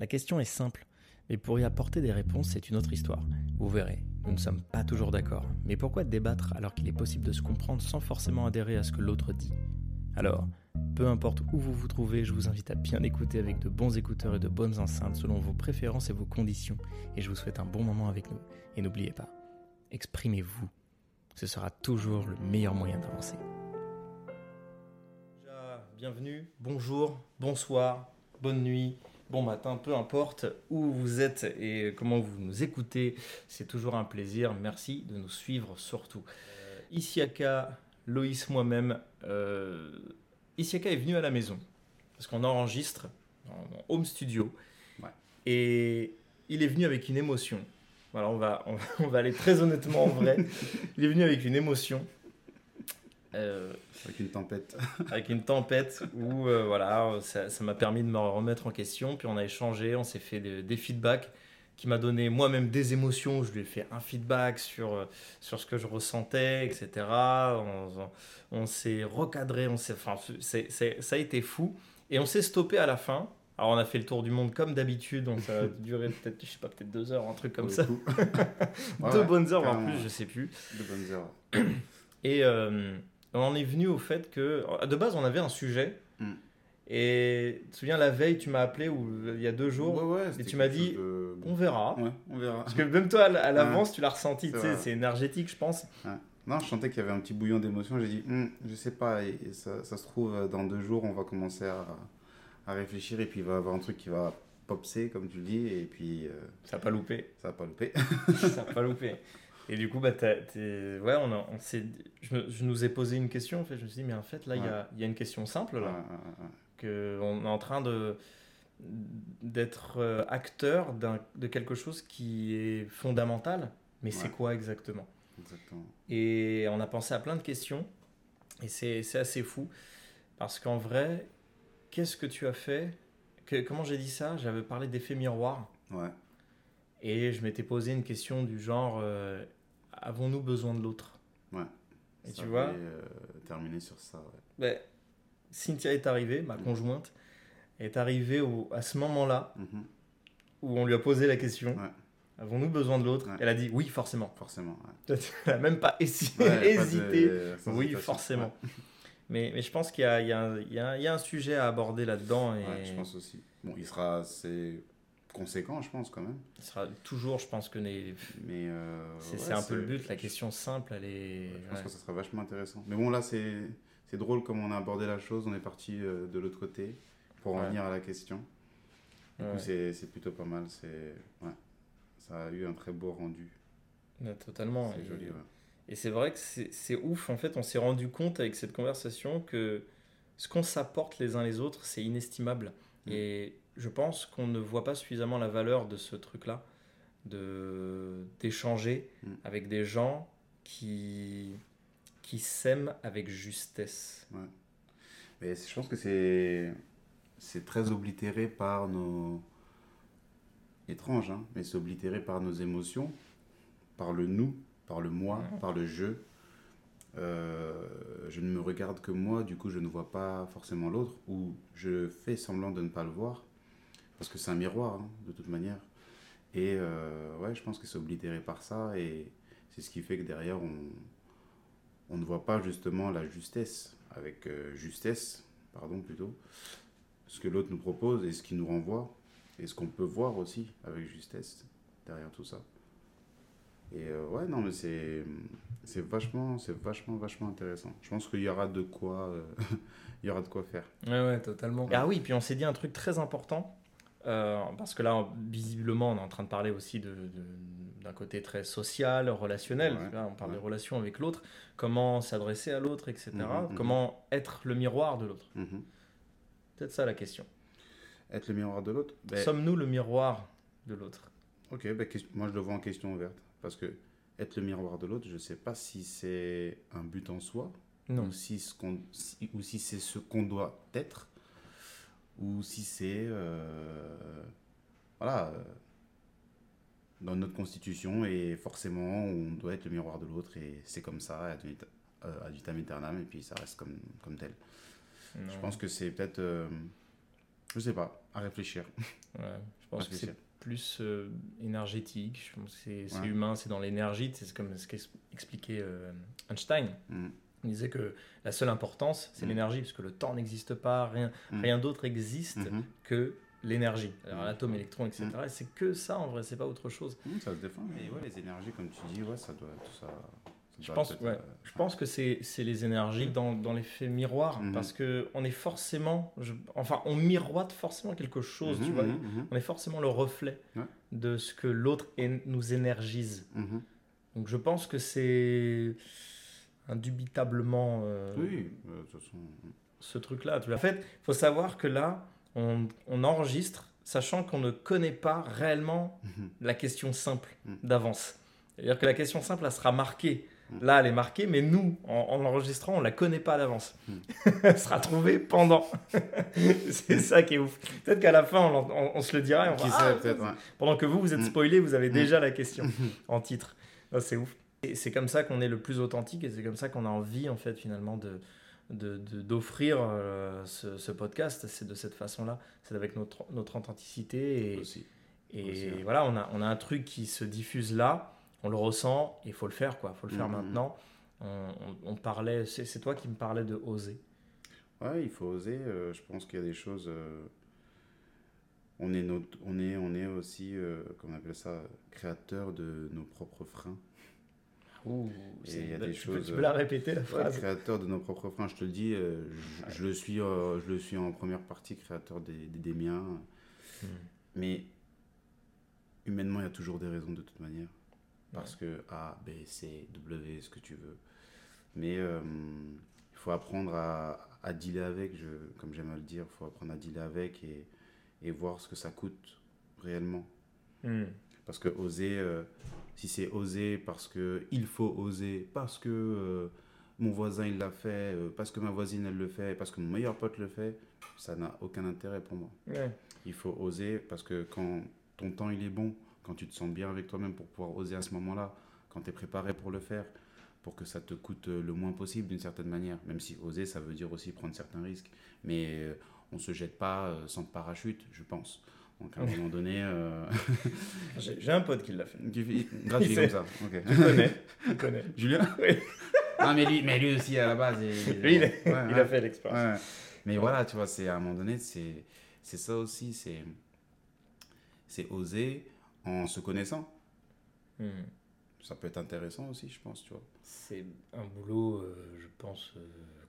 La question est simple, mais pour y apporter des réponses, c'est une autre histoire. Vous verrez, nous ne sommes pas toujours d'accord. Mais pourquoi débattre alors qu'il est possible de se comprendre sans forcément adhérer à ce que l'autre dit? Alors, peu importe où vous vous trouvez, je vous invite à bien écouter avec de bons écouteurs et de bonnes enceintes selon vos préférences et vos conditions. Et je vous souhaite un bon moment avec nous. Et n'oubliez pas, exprimez-vous. Ce sera toujours le meilleur moyen d'avancer. Bienvenue, bonjour, bonsoir, bonne nuit, bon matin, peu importe où vous êtes et comment vous nous écoutez, c'est toujours un plaisir. Merci de nous suivre surtout. Euh, Isiaka, Loïs, moi-même, euh, Isiaka est venu à la maison parce qu'on enregistre en home studio et il est venu avec une émotion. Voilà, on va, on va aller très honnêtement en vrai. Il est venu avec une émotion. Euh, avec une tempête. avec une tempête où euh, voilà, ça m'a permis de me remettre en question. Puis on a échangé, on s'est fait des, feedbacks qui m'a donné moi-même des émotions. Je lui ai fait un feedback sur, euh, sur ce que je ressentais, etc. On, on s'est recadré, on s'est, enfin, ça a été fou. Et on s'est stoppé à la fin. Alors on a fait le tour du monde comme d'habitude, donc ça a duré peut-être, je sais pas, peut-être deux heures, un truc comme ça. deux bonnes heures en plus, je sais plus. Deux bonnes heures. Et on en est venu au fait que, de base, on avait un sujet. Hmm. Et tu te souviens, la veille, tu m'as appelé, ou il y a deux jours, et tu m'as dit, on verra. on verra. Parce que même toi, à l'avance, tu l'as ressenti, c'est énergétique, je pense. Non, je sentais qu'il y avait un petit bouillon d'émotion. J'ai dit, hm, je sais pas, et, ça, ça, se trouve, dans deux jours, on va commencer à, à, réfléchir, et puis il va y avoir un truc qui va popser, comme tu le dis, et puis... Euh, ça n'a pas loupé. Ça n'a pas loupé. ça n'a pas loupé. Et du coup, bah, ouais, on, on je, je, nous ai posé une question. En fait. Je me suis dit, mais en fait, là, il y, a, y, a, une question simple. Là, que on est en train de d'être euh, acteur de quelque chose qui est fondamental. Mais c'est quoi exactement? Exactement. Et on a pensé à plein de questions. Et c'est assez fou. Parce qu'en vrai, qu'est-ce que tu as fait? Que, Comment j'ai dit ça? J'avais parlé d'effet miroir. Ouais. Et je m'étais posé une question du genre euh, avons-nous besoin de l'autre? Ouais. Et tu vois euh, Terminer sur ça, ouais. Ben, Cynthia est arrivée, ma mm. conjointe, est arrivée au, à ce moment-là mm-hmm. où on lui a posé la question avons-nous besoin de l'autre? Elle a dit oui, forcément. Forcément. Elle n'a même pas hésité. Oui, forcément. Mais, mais, je pense qu'il y, y, y, y, a un sujet à aborder là-dedans. Et... je pense aussi. Bon, il sera assez conséquent, je pense, quand même. Ce sera toujours, je pense que les... mais euh, c'est un peu le but. La question simple, elle est. je pense que ça sera vachement intéressant. Mais bon, là, c'est drôle comme on a abordé la chose. On est parti euh, de l'autre côté pour en venir à la question. Du coup, c'est plutôt pas mal. Ça a eu un très beau rendu. totalement. C'est joli. Et c'est vrai que c'est ouf. En fait, on s'est rendu compte avec cette conversation que ce qu'on s'apporte les uns les autres, c'est inestimable. Mm. Et je pense qu'on ne voit pas suffisamment la valeur de ce truc-là, de d'échanger mm. avec des gens qui qui s'aiment avec justesse. Ouais. Mais je pense que c'est c'est très oblitéré par nos étrange, hein, mais c'est oblitéré par nos émotions, par le nous, par le moi, par le je. Euh, je ne me regarde que moi, du coup je ne vois pas forcément l'autre, ou je fais semblant de ne pas le voir parce que c'est un miroir, hein, de toute manière. Et euh, ouais, je pense que c'est oblitéré par ça, et c'est ce qui fait que derrière, on, on ne voit pas justement la justesse, avec euh, justesse, pardon, plutôt, ce que l'autre nous propose et ce qu'il nous renvoie, et ce qu'on peut voir aussi avec justesse derrière tout ça. Et euh, ouais, non, mais c'est, c'est vachement, c'est vachement, vachement intéressant. Je pense qu'il y aura de quoi, il y aura de quoi faire. Ouais, ouais, totalement. Ah oui, puis on s'est dit un truc très important euh, parce que là, visiblement, on est en train de parler aussi de, d'un côté très social, relationnel. Là, on parle des relations avec l'autre, comment s'adresser à l'autre, etc. Mhm, mhm. Comment être le miroir de l'autre. Mhm. Peut-être ça la question. Être le miroir de l'autre ben... Sommes-nous le miroir de l'autre? Ok, ben, moi je le vois en question ouverte. Parce que être le miroir de l'autre, je ne sais pas si c'est un but en soi, non. ou si, ce qu'on, ou si c'est ce qu'on doit être ou si c'est euh, voilà euh, dans notre constitution et forcément on doit être le miroir de l'autre et c'est comme ça vitam euh, aeternam et puis ça reste comme, comme tel. Je pense que c'est peut-être Je sais pas, à réfléchir. Ouais, je pense que c'est plus euh, énergétique. Je pense que c'est c'est Ouais. humain, c'est dans l'énergie. C'est comme ce qu'expliquait euh, Einstein. Mm. Il disait que la seule importance, c'est Mm. l'énergie, parce que le temps n'existe pas, rien, Mm. rien d'autre existe Mhm. que l'énergie. Alors Mm. l'atome, l'électron, etc. Mm. Et c'est que ça, en vrai, c'est pas autre chose. Ça se défend, mais ouais, les énergies, comme tu dis, ouais, ça doit tout ça. ça Je pense, ouais, euh, je pense que c'est les énergies dans, dans l'effet miroir, Mhm. parce que on est forcément, je- enfin, on miroite forcément quelque chose, tu mhm, vois. On est forcément le reflet Ouais. de ce que l'autre nous énergise. Donc je pense que c'est indubitablement euh, Oui, de toute façon. ce truc-là. En fait, il faut savoir que là, on, on enregistre, sachant qu'on ne connaît pas réellement Mhm. la question simple Mhm. d'avance. C'est-à-dire que la question simple, elle sera marquée. Mhm. Là, elle est marquée, mais nous, en, en l'enregistrant, on la connaît pas d'avance. Mhm. elle sera trouvée pendant. c'est ça qui est ouf. Peut-être qu'à la fin, on, l'en- on- on se le dira. Et on Qui va, sait, Ah, ouais. pendant que vous, vous êtes Mm. spoilé, vous avez Mm. déjà la question en titre. C'est ouf. Et c'est comme ça qu'on est le plus authentique et c'est comme ça qu'on a envie, en fait, finalement, de de- de- d'offrir euh, ce, ce podcast. C'est de cette façon-là. C'est avec notre, notre authenticité. Et, Aussi. et Aussi, ouais. voilà, on a, on a un truc qui se diffuse là. On le ressent. Il faut le faire, quoi. Il faut le faire Mhm. maintenant. On, on- on parlait... C'est c'est toi qui me parlais de oser. Ouais, il faut oser. euh, je pense qu'il y a des choses. euh, on, est notre, on, est, on est aussi, euh, comment on appelle ça, créateur de nos propres freins. Ouh, Et il y a des tu peux- choses, Tu peux la répéter, la Ouais, phrase créateur de nos propres freins, je te le dis. euh, je, je le suis, euh, je le suis en première partie, créateur des, des, des miens. Hmm. Mais humainement, il y a toujours des raisons de toute manière. Parce que A, B, C, W, ce que tu veux. Mais euh, il faut apprendre à, à dealer avec, je, comme j'aime à le dire, il faut apprendre à dealer avec et, et voir ce que ça coûte réellement. Hmm. Parce que oser, euh, si c'est oser parce que il faut oser, parce que euh, mon voisin il l'a fait, euh, parce que ma voisine elle le fait, parce que mon meilleur pote le fait, ça n'a aucun intérêt pour moi. Ouais. Il faut oser parce que quand ton temps il est bon, quand tu te sens bien avec toi-même pour pouvoir oser à ce moment-là, quand tu es préparé pour le faire, pour que ça te coûte euh, le moins possible d'une certaine manière, même si oser ça veut dire aussi prendre certains risques, mais on se jette pas sans parachute, je pense. Donc à un moment donné, euh... J'ai un pote qui l'a fait. gratuit comme ça. ok. Tu connais. Tu connais. Julien Oui. Ah mais lui, mais lui aussi à la base. il- Lui, il, ouais, il ouais. a fait l'expérience. Ouais. Mais voilà, tu vois, c'est à un moment donné, c'est c'est ça aussi, c'est c'est oser en se connaissant. Hmm. Ça peut être intéressant aussi, je pense, tu vois. C'est un boulot, euh, je pense, euh,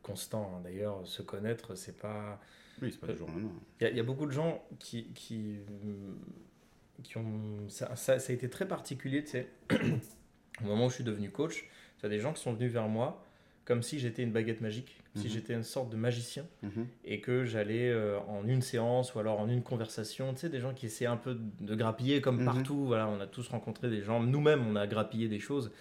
constant. hein. D'ailleurs, se connaître, c'est pas. Oui, c'est pas du jour au lendemain. Il y, a- il y a beaucoup de gens qui, qui, euh, qui ont. Ça, ça- ça a été très particulier, tu sais. Au moment où je suis devenu coach, tu as des gens qui sont venus vers moi comme si j'étais une baguette magique, comme si Mhm. j'étais une sorte de magicien Mhm. et que j'allais euh, en une séance ou alors en une conversation, tu sais, des gens qui essaient un peu de grappiller comme Mhm. partout. Voilà, on a tous rencontré des gens, nous-mêmes, on a grappillé des choses.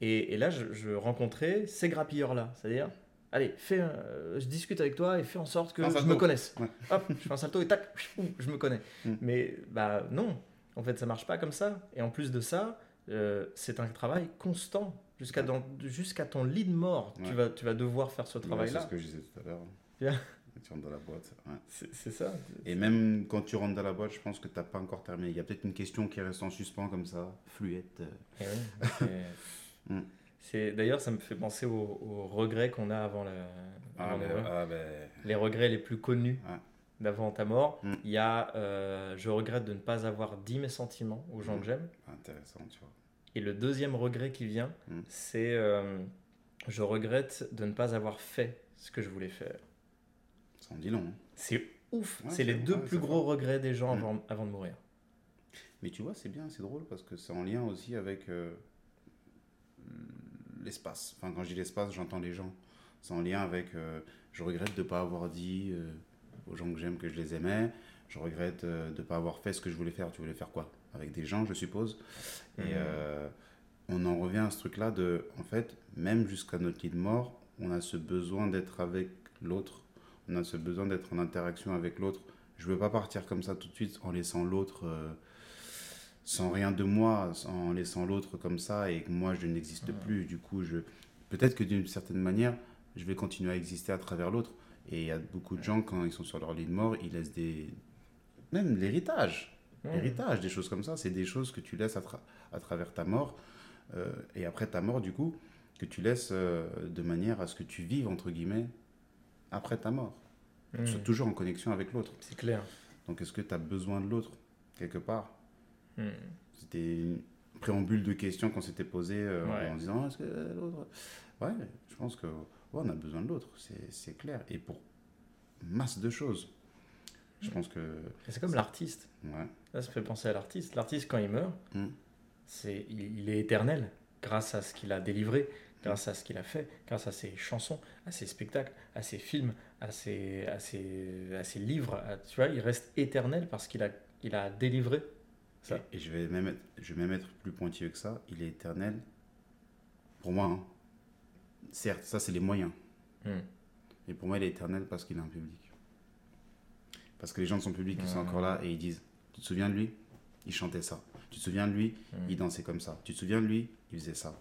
Et, et là, je, je rencontrais ces grappilleurs-là, c'est-à-dire, allez, fais, un- je discute avec toi et fais en sorte que je me connaisse. Ouais. Hop, je fais un salto et tac, je me connais. Mhm. Mais bah non, en fait, ça marche pas comme ça. Et en plus de ça, euh, c'est un travail constant. Jusqu'à Ouais. jusqu'à ton lit de mort, tu, vas, tu vas devoir faire ce Ouais, c'est travail-là. ce que je disais tout à l'heure. Tu rentres dans la boîte. C'est c'est ça. Et même quand tu rentres dans la boîte, je pense que tu n'as pas encore terminé. Il y a peut-être une question qui reste en suspens comme ça, fluette. Eh oui, c'est- Mm. C'est- D'ailleurs, ça me fait penser aux, aux regrets qu'on a avant, la, Ah, avant ah, Les regrets les plus connus Ouais. d'avant ta mort. Mm. Il y a euh, je regrette de ne pas avoir dit mes sentiments aux gens Mm. que j'aime. intéressant, tu vois. Et le deuxième regret qui vient, Mm. c'est euh, je regrette de ne pas avoir fait ce que je voulais faire. Ça en dit long. hein. C'est ouf. Ouais, c'est les deux ouais, plus gros regrets des gens avant, avant de mourir. Mais tu vois, c'est bien, c'est drôle parce que c'est en lien aussi avec euh, l'espace. Enfin, quand je dis l'espace, j'entends les gens. C'est en lien avec. euh, je regrette de ne pas avoir dit euh, aux gens que j'aime que je les aimais. Je regrette euh, de ne pas avoir fait ce que je voulais faire. Tu voulais faire quoi? Avec des gens, je suppose. Et Mhm. on en revient à ce truc-là de. En fait, même jusqu'à notre lit de mort, on a ce besoin d'être avec l'autre. On a ce besoin d'être en interaction avec l'autre. Je ne veux pas partir comme ça tout de suite en laissant l'autre. Sans rien de moi, en laissant l'autre comme ça et que moi je n'existe plus. Du coup, je peut-être que d'une certaine manière, je vais continuer à exister à travers l'autre, Et il y a beaucoup de gens, quand ils sont sur leur lit de mort, ils laissent des. Même l'héritage. Mmh. L'héritage, des choses comme ça, c'est des choses que tu laisses à, tra- à travers ta mort. euh, et après ta mort, du coup, que tu laisses euh, de manière à ce que tu vives, entre guillemets, après ta mort. Mmh. Sois toujours en connexion avec l'autre. C'est clair. Donc, est-ce que tu as besoin de l'autre, quelque part? Mmh. C'était une préambule de questions qu'on s'était posé euh, Ouais. en disant est-ce que l'autre. Ouais, je pense que ouais, on a besoin de l'autre, c'est- clair. Et pour masse de choses. Je pense que. C'est comme l'artiste. Ouais. Là, ça me fait penser à l'artiste. L'artiste, quand il meurt, Mm. c'est, il, il est éternel grâce à ce qu'il a délivré, grâce à ce qu'il a fait, grâce à ses chansons, à ses spectacles, à ses films, à ses, à ses, à ses livres. à- tu vois, il reste éternel parce qu'il a, il a délivré ça. Et, et je, vais même être, je vais même être plus pointilleux que ça. Il est éternel. Pour moi, hein. certes, ça c'est les moyens. Mm. Mais pour moi, il est éternel parce qu'il a un public. Parce que les gens de son public, ils sont Mhm. encore là et ils disent Tu te souviens de lui? Il chantait ça. Tu te souviens de lui? Mm. Il dansait comme ça. Tu te souviens de lui? Il faisait ça.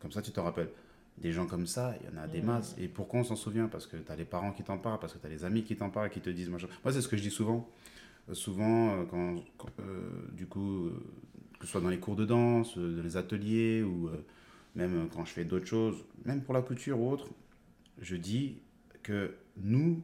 Comme ça, tu t'en rappelles. Des gens comme ça, il y en a des masses. Et pourquoi on s'en souvient? Parce que tu as les parents qui t'en parlent, parce que tu as les amis qui t'en parlent, qui te disent machin. Moi, c'est ce que je dis souvent. Euh, souvent, euh, quand, quand, euh, du coup, que ce soit dans les cours de danse, dans les ateliers, ou même quand je fais d'autres choses, même pour la couture ou autre, je dis que nous,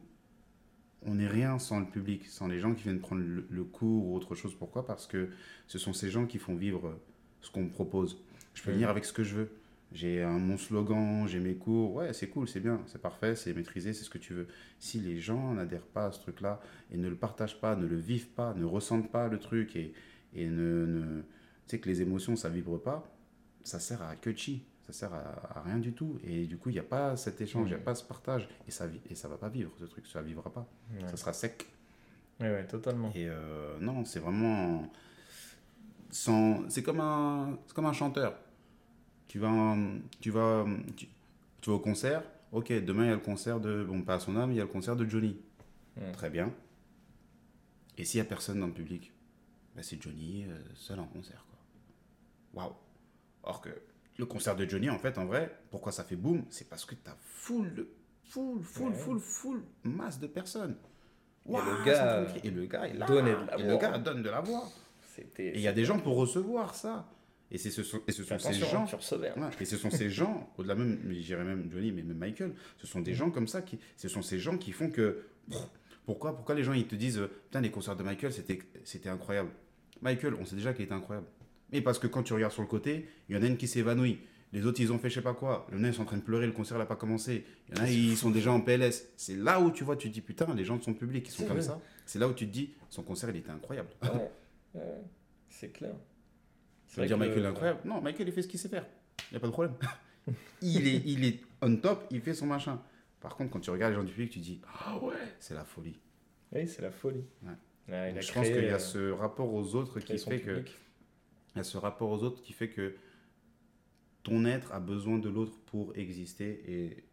on n'est rien sans le public, sans les gens qui viennent prendre le, le cours ou autre chose. Pourquoi? Parce que ce sont ces gens qui font vivre ce qu'on me propose. Je peux venir avec ce que je veux. J'ai mon slogan, j'ai mes cours. Ouais, c'est cool, c'est bien, c'est parfait, c'est maîtrisé, c'est ce que tu veux. Si les gens n'adhèrent pas à ce truc-là et ne le partagent pas, ne le vivent pas, ne ressentent pas le truc et, et ne, ne- Tu sais que les émotions, ça vibre pas, ça sert à que chi. Ça sert à, à rien du tout. Et du coup, il n'y a pas cet échange, il n'y a Mhm. pas ce partage. Et ça ne et ça va pas vivre, ce truc. Ça ne vivra pas. Ouais. Ça sera sec. Ouais, ouais, totalement. Et euh, non, c'est vraiment. Sans... C'est comme, un... c'est comme un chanteur. Tu vas, tu, vas, tu... tu vas au concert. Ok, demain il y a le concert de. Bon, pas à son âme, il y a le concert de Johnny. Très bien. Et s'il n'y a personne dans le public? Bah, C'est Johnny euh, seul en concert. Waouh Or que le concert de Johnny, en fait, en vrai, pourquoi ça fait boum? C'est parce que tu as full, de- full, full, Ouais. full, full masse de personnes. Et le gars, et le gars, il a donnait de la Et voix. le gars donne de la voix. Et il y a des gens pour recevoir ça. Et, ce sont, et ce sont ces Attention, gens hein. Ouais, et ce sont ces gens, au-delà même, dirais même Johnny, mais même Michael, ce sont des gens comme ça qui, ce sont ces gens qui font que, pourquoi, pourquoi les gens ils te disent, euh, putain les concerts de Michael c'était, c'était incroyable. Michael, on sait déjà qu'il était incroyable. Mais parce que quand tu regardes sur le côté, il y en a une qui s'évanouit. Les autres, ils ont fait je sais pas quoi. Il y en a, ils sont en train de pleurer, le concert n'a pas commencé. Il y en a, ils sont déjà en PLS. C'est là où tu vois, tu te dis, putain, les gens de son public, ils sont comme vrai. ça. C'est là où tu te dis, son concert, il était incroyable. Ouais, ouais, c'est clair. Ça veut dire Michael est incroyable. Non, Michael, il fait ce qu'il sait faire. Il n'y a pas de problème. il, est, il est on top, il fait son machin. Par contre, quand tu regardes les gens du public, tu dis Ah ouais, c'est la folie. Oui, c'est la folie. Ouais. Ouais, il Donc, a je pense qu'il y a euh, ce rapport aux autres qui fait que. public. Il y a ce rapport aux autres qui fait que ton être a besoin de l'autre pour exister et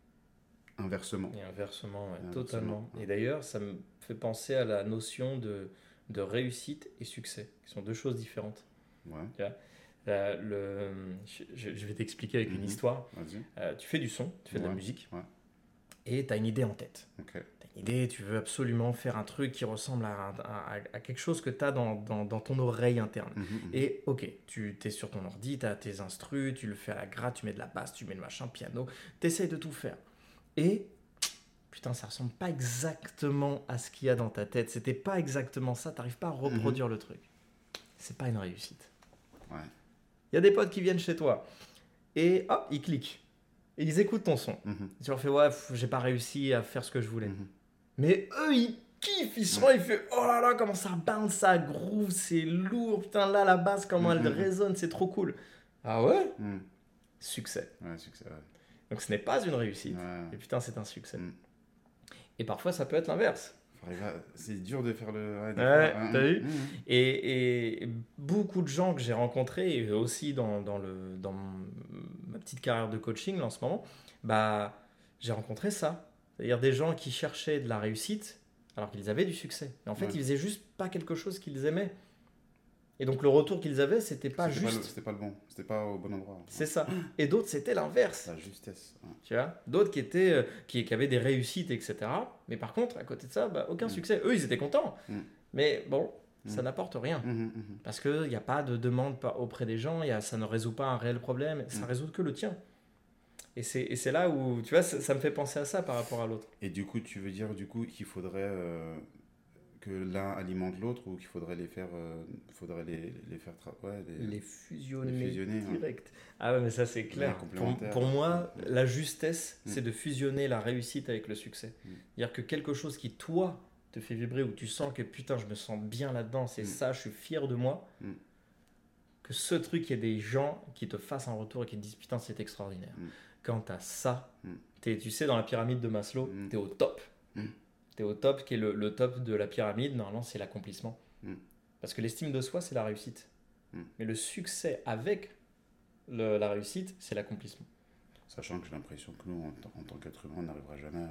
inversement. Et inversement, ouais, totalement. Et d'ailleurs, ça me fait penser à la notion de, de réussite et succès, qui sont deux choses différentes. Ouais, le, je, vais t'expliquer avec une Mhm. histoire. Euh, tu fais du son, tu fais de la musique, et tu as une idée en tête. Ok. Tu as une idée, tu veux absolument faire un truc qui ressemble à, à- à- à quelque chose que tu as dans, dans- dans ton oreille interne. Mhm, mhm. Et ok, tu es sur ton ordi, tu as tes instrus, tu le fais à la gratte, tu mets de la basse, tu mets le machin, piano, tu essayes de tout faire. Et putain, ça ressemble pas exactement à ce qu'il y a dans ta tête. C'était pas exactement ça, t'arrives pas à reproduire le truc. C'est pas une réussite. Ouais. Il y a des potes qui viennent chez toi et hop, ils cliquent. Et ils écoutent ton son. Mhm, Tu leur fais ouais, j'ai pas réussi à faire ce que je voulais. mhm. Mais eux, ils kiffent, ils sont là, ils font oh là là, comment ça bounce, ça groove, c'est lourd, putain, là, la basse, comment elle Mhm. résonne, c'est trop cool. Ah ouais? Mhm. Succès. Ouais, succès, ouais. Donc ce n'est pas une réussite. Et putain, c'est un succès. Et parfois, ça peut être l'inverse. C'est dur de faire le. Ouais, faire- t'as vu Mhm, mhm. Et, et beaucoup de gens que j'ai rencontrés, et aussi dans, dans, le, dans ma petite carrière de coaching là, en ce moment, bah, j'ai rencontré ça. C'est-à-dire des gens qui cherchaient de la réussite alors qu'ils avaient du succès. Mais en fait, Ouais. ils faisaient juste pas quelque chose qu'ils aimaient. Et donc le retour qu'ils avaient, c'était pas juste. C'était pas le bon. C'était pas au bon endroit. C'est ça. Et d'autres, c'était l'inverse. La justesse. ouais. Tu vois? D'autres qui, étaient, euh, qui, qui avaient des réussites, etc. Mais par contre, à côté de ça, bah, aucun Mm. succès. Eux, ils étaient contents. Mm. Mais bon, ça Mm. n'apporte rien. Mhm, mhm. Parce qu'il n'y a pas de demande auprès des gens, y a, ça ne résout pas un réel problème, ça résout que le tien. Et c'est et c'est là où, tu vois, ça, ça me fait penser à ça par rapport à l'autre. Et du coup, tu veux dire du coup qu'il faudrait euh, que l'un alimente l'autre ou qu'il faudrait les faire, euh, faudrait les, les faire ouais, les- Les fusionner, Les fusionner, direct. Ah ouais, mais ça c'est clair. Pour, moi, la justesse, Mm. c'est de fusionner la réussite avec le succès. Mm. C'est-à-dire que quelque chose qui, toi, te fait vibrer, où tu sens que putain, je me sens bien là-dedans, c'est Mm. ça, je suis fier de moi. Mm. Que ce truc, il y ait des gens qui te fassent un retour et qui te disent putain, c'est extraordinaire. Mm. Quand t'as ça, Mm. t'es- tu sais, dans la pyramide de Maslow, Mm. t'es au top. Au top, qui est le, le top de la pyramide, normalement, c'est l'accomplissement. Mm. Parce que l'estime de soi, c'est la réussite. Mm. Mais le succès avec le- la réussite, c'est l'accomplissement. Sachant que j'ai l'impression que nous, en, tant- en tant qu'être humain, on n'arrivera jamais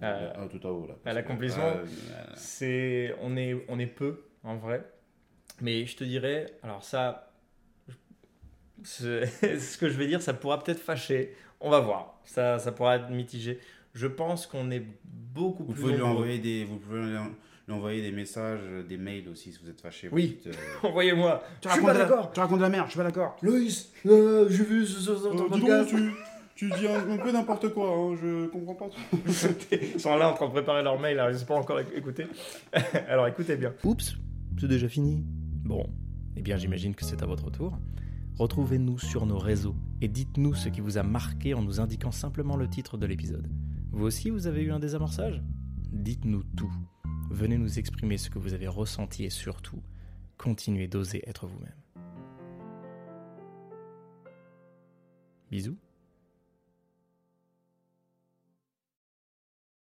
à, Euh, tout à haut. Là, l'accomplissement. Euh, C'est, on, est, on est peu, en vrai. Mais je te dirais, alors ça, je- ce que je vais dire, ça pourra peut-être fâcher. On va voir. Ça, ça pourra être mitigé. Je pense qu'on est beaucoup Vous plus pouvez lui nombreux. envoyer des, vous pouvez lui en- lui envoyer des messages, euh, des mails aussi si vous êtes fâché. Oui. euh, Envoyez-moi. tu Je suis racontes la- d'accord. Tu racontes de la merde, je suis pas d'accord. Loïs, euh, j'ai vu ce, ce, ce- Euh, ton donc, tu, tu dis un, un peu n'importe quoi, hein, je comprends pas. Ils sont là en train de préparer leur mail, alors ils n'ont pas encore éc- écouté. alors écoutez bien. Oups, c'est déjà fini. Bon, eh bien j'imagine que c'est à votre tour. Retrouvez-nous sur nos réseaux et dites-nous ce qui vous a marqué en nous indiquant simplement le titre de l'épisode. Vous aussi, vous avez eu un désamorçage? Dites-nous tout. Venez nous exprimer ce que vous avez ressenti et surtout, continuez d'oser être vous-même. Bisous.